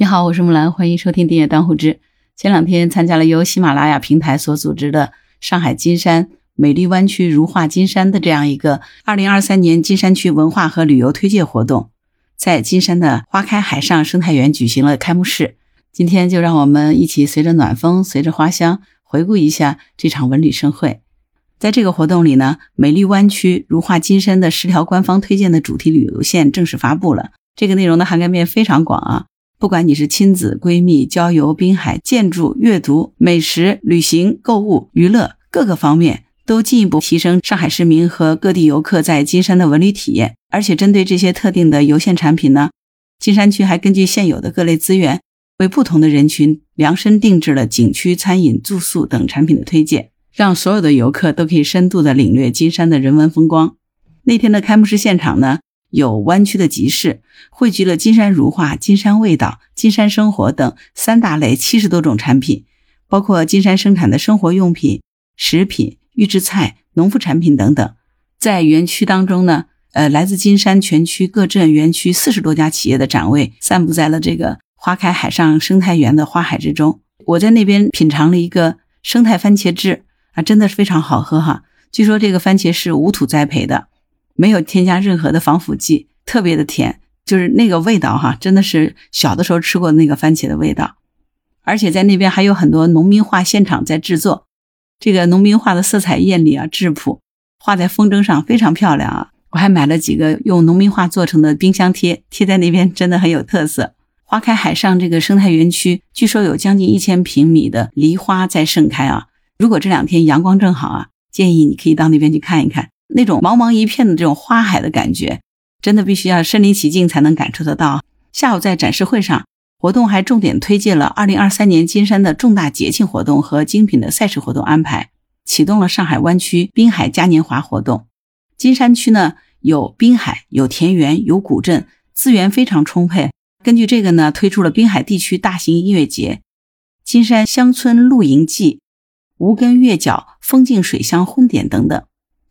你好，我是木兰，欢迎收听《订阅当户知》。前两天参加了由喜马拉雅平台所组织的上海金山美丽湾区如画金山的这样一个二零二三年金山区文化和旅游推介活动，在金山的花开海上生态园举行了开幕式。今天就让我们一起随着暖风，随着花香，回顾一下这场文旅盛会。在这个活动里呢，美丽湾区如画金山的十条官方推荐的主题旅游线正式发布了。这个内容的涵盖面非常广啊。不管你是亲子、闺蜜、郊游、滨海、建筑、阅读、美食、旅行、购物、娱乐各个方面，都进一步提升上海市民和各地游客在金山的文旅体验。而且，针对这些特定的游线产品呢，金山区还根据现有的各类资源，为不同的人群量身定制了景区、餐饮、住宿等产品的推荐，让所有的游客都可以深度的领略金山的人文风光。那天的开幕式现场呢？有弯曲的集市，汇聚了金山如画、金山味道、金山生活等三大类七十多种产品，包括金山生产的生活用品、食品、预制菜、农副产品等等。在园区当中呢，呃，来自金山全区各镇园区四十多家企业的展位散布在了这个花开海上生态园的花海之中。我在那边品尝了一个生态番茄汁啊，真的是非常好喝哈。据说这个番茄是无土栽培的。没有添加任何的防腐剂，特别的甜，就是那个味道哈，真的是小的时候吃过那个番茄的味道。而且在那边还有很多农民画现场在制作，这个农民画的色彩艳丽啊，质朴，画在风筝上非常漂亮啊。我还买了几个用农民画做成的冰箱贴，贴在那边真的很有特色。花开海上这个生态园区，据说有将近一千平米的梨花在盛开啊。如果这两天阳光正好啊，建议你可以到那边去看一看。那种茫茫一片的这种花海的感觉，真的必须要身临其境才能感受得到。下午在展示会上，活动还重点推荐了2023年金山的重大节庆活动和精品的赛事活动安排，启动了上海湾区滨海嘉年华活动。金山区呢有滨海，有田园，有古镇，资源非常充沛。根据这个呢，推出了滨海地区大型音乐节、金山乡村露营季、无根月角风景水乡婚典等等。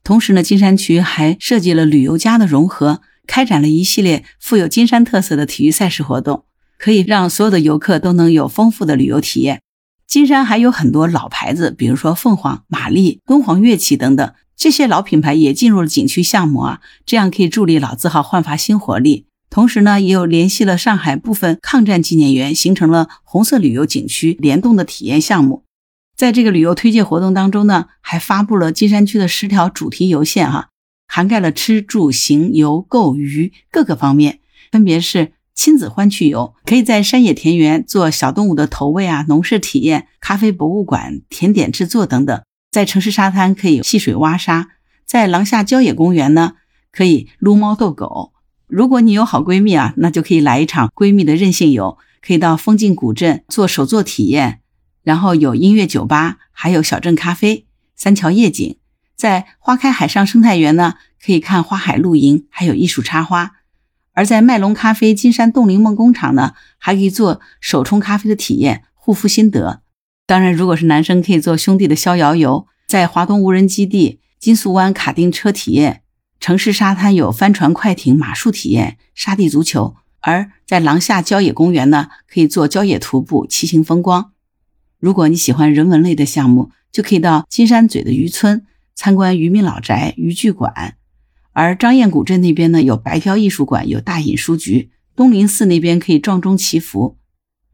同时呢，金山区还设计了旅游家的融合，开展了一系列富有金山特色的体育赛事活动，可以让所有的游客都能有丰富的旅游体验。金山还有很多老牌子，比如说凤凰、玛丽、敦煌乐器等等，这些老品牌也进入了景区项目啊，这样可以助力老字号焕发新活力。同时呢，也有联系了上海部分抗战纪念园，形成了红色旅游景区联动的体验项目。在这个旅游推介活动当中呢，还发布了金山区的十条主题游线，哈，涵盖了吃住行游购娱各个方面，分别是亲子欢趣游，可以在山野田园做小动物的投喂啊，农事体验、咖啡博物馆、甜点制作等等；在城市沙滩可以戏水挖沙，在廊下郊野公园呢，可以撸猫逗狗。如果你有好闺蜜啊，那就可以来一场闺蜜的任性游，可以到风景古镇做手作体验。然后有音乐酒吧，还有小镇咖啡、三桥夜景。在花开海上生态园呢，可以看花海露营，还有艺术插花。而在麦隆咖啡金山冻龄梦工厂呢，还可以做手冲咖啡的体验，护肤心得。当然，如果是男生，可以做兄弟的逍遥游，在华东无人基地金粟湾卡丁车体验，城市沙滩有帆船、快艇、马术体验，沙地足球。而在廊下郊野公园呢，可以做郊野徒步、骑行风光。如果你喜欢人文类的项目，就可以到金山嘴的渔村参观渔民老宅、渔具馆；而张堰古镇那边呢，有白雕艺术馆，有大隐书局；东林寺那边可以撞钟祈福。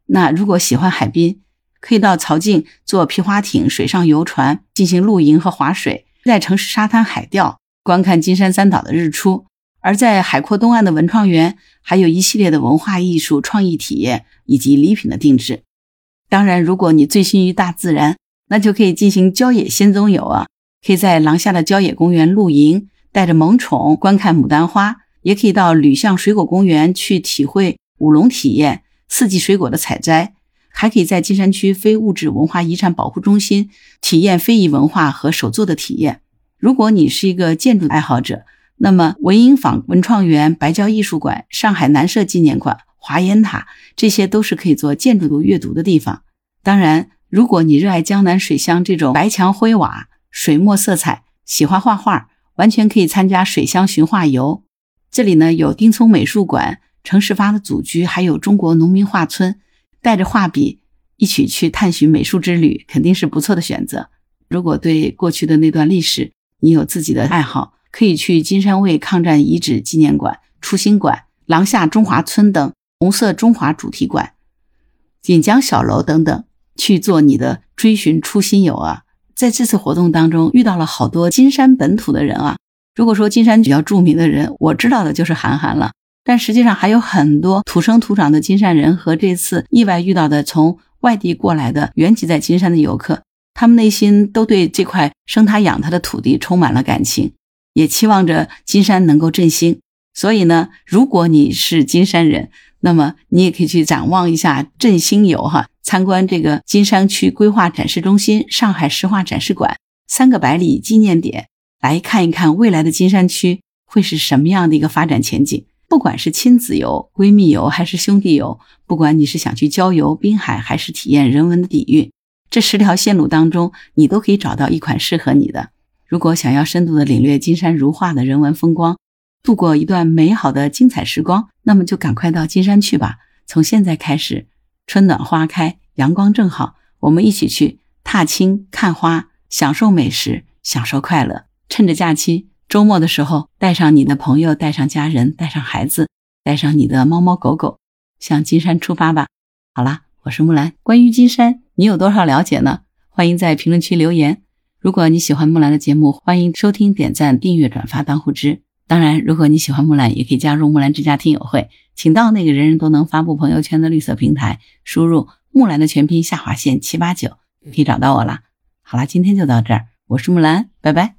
那如果喜欢海滨，可以到曹泾坐皮划艇、水上游船进行露营和划水，在城市沙滩海钓，观看金山三岛的日出。而在海阔东岸的文创园，还有一系列的文化艺术创意体验以及礼品的定制。当然，如果你醉心于大自然，那就可以进行郊野仙踪游啊！可以在廊下的郊野公园露营，带着萌宠观看牡丹花；也可以到吕巷水果公园去体会舞龙体验、四季水果的采摘；还可以在金山区非物质文化遗产保护中心体验非遗文化和手作的体验。如果你是一个建筑爱好者，那么文英坊文创园、白蕉艺术馆、上海南社纪念馆。华严塔，这些都是可以做建筑的阅读的地方。当然，如果你热爱江南水乡这种白墙灰瓦、水墨色彩，喜欢画画，完全可以参加水乡寻画游。这里呢有丁聪美术馆、程世发的祖居，还有中国农民画村，带着画笔一起去探寻美术之旅，肯定是不错的选择。如果对过去的那段历史你有自己的爱好，可以去金山卫抗战遗址纪念馆、初心馆、廊下中华村等红色中华主题馆、锦江小楼等等去做你的追寻初心游啊！在这次活动当中遇到了好多金山本土的人啊。如果说金山比较著名的人，我知道的就是韩寒了，但实际上还有很多土生土长的金山人和这次意外遇到的从外地过来的原籍在金山的游客，他们内心都对这块生他养他的土地充满了感情。也期望着金山能够振兴，所以呢，如果你是金山人，那么你也可以去展望一下振兴游哈，参观这个金山区规划展示中心、上海石化展示馆三个百里纪念点，来看一看未来的金山区会是什么样的一个发展前景。不管是亲子游、闺蜜游还是兄弟游，不管你是想去郊游滨海，还是体验人文的底蕴，这十条线路当中，你都可以找到一款适合你的。如果想要深度的领略金山如画的人文风光，度过一段美好的精彩时光，那么就赶快到金山去吧。从现在开始，春暖花开，阳光正好，我们一起去踏青、看花，享受美食，享受快乐。趁着假期周末的时候，带上你的朋友，带上家人，带上孩子，带上你的猫猫狗狗，向金山出发吧。好啦，我是木兰。关于金山，你有多少了解呢？欢迎在评论区留言。如果你喜欢木兰的节目，欢迎收听、点赞、订阅、转发、当护知。当然，如果你喜欢木兰，也可以加入木兰之家听友会，请到那个人人都能发布朋友圈的绿色平台，输入木兰的全拼下划线七八九，可以找到我了。好啦，今天就到这儿，我是木兰，拜拜。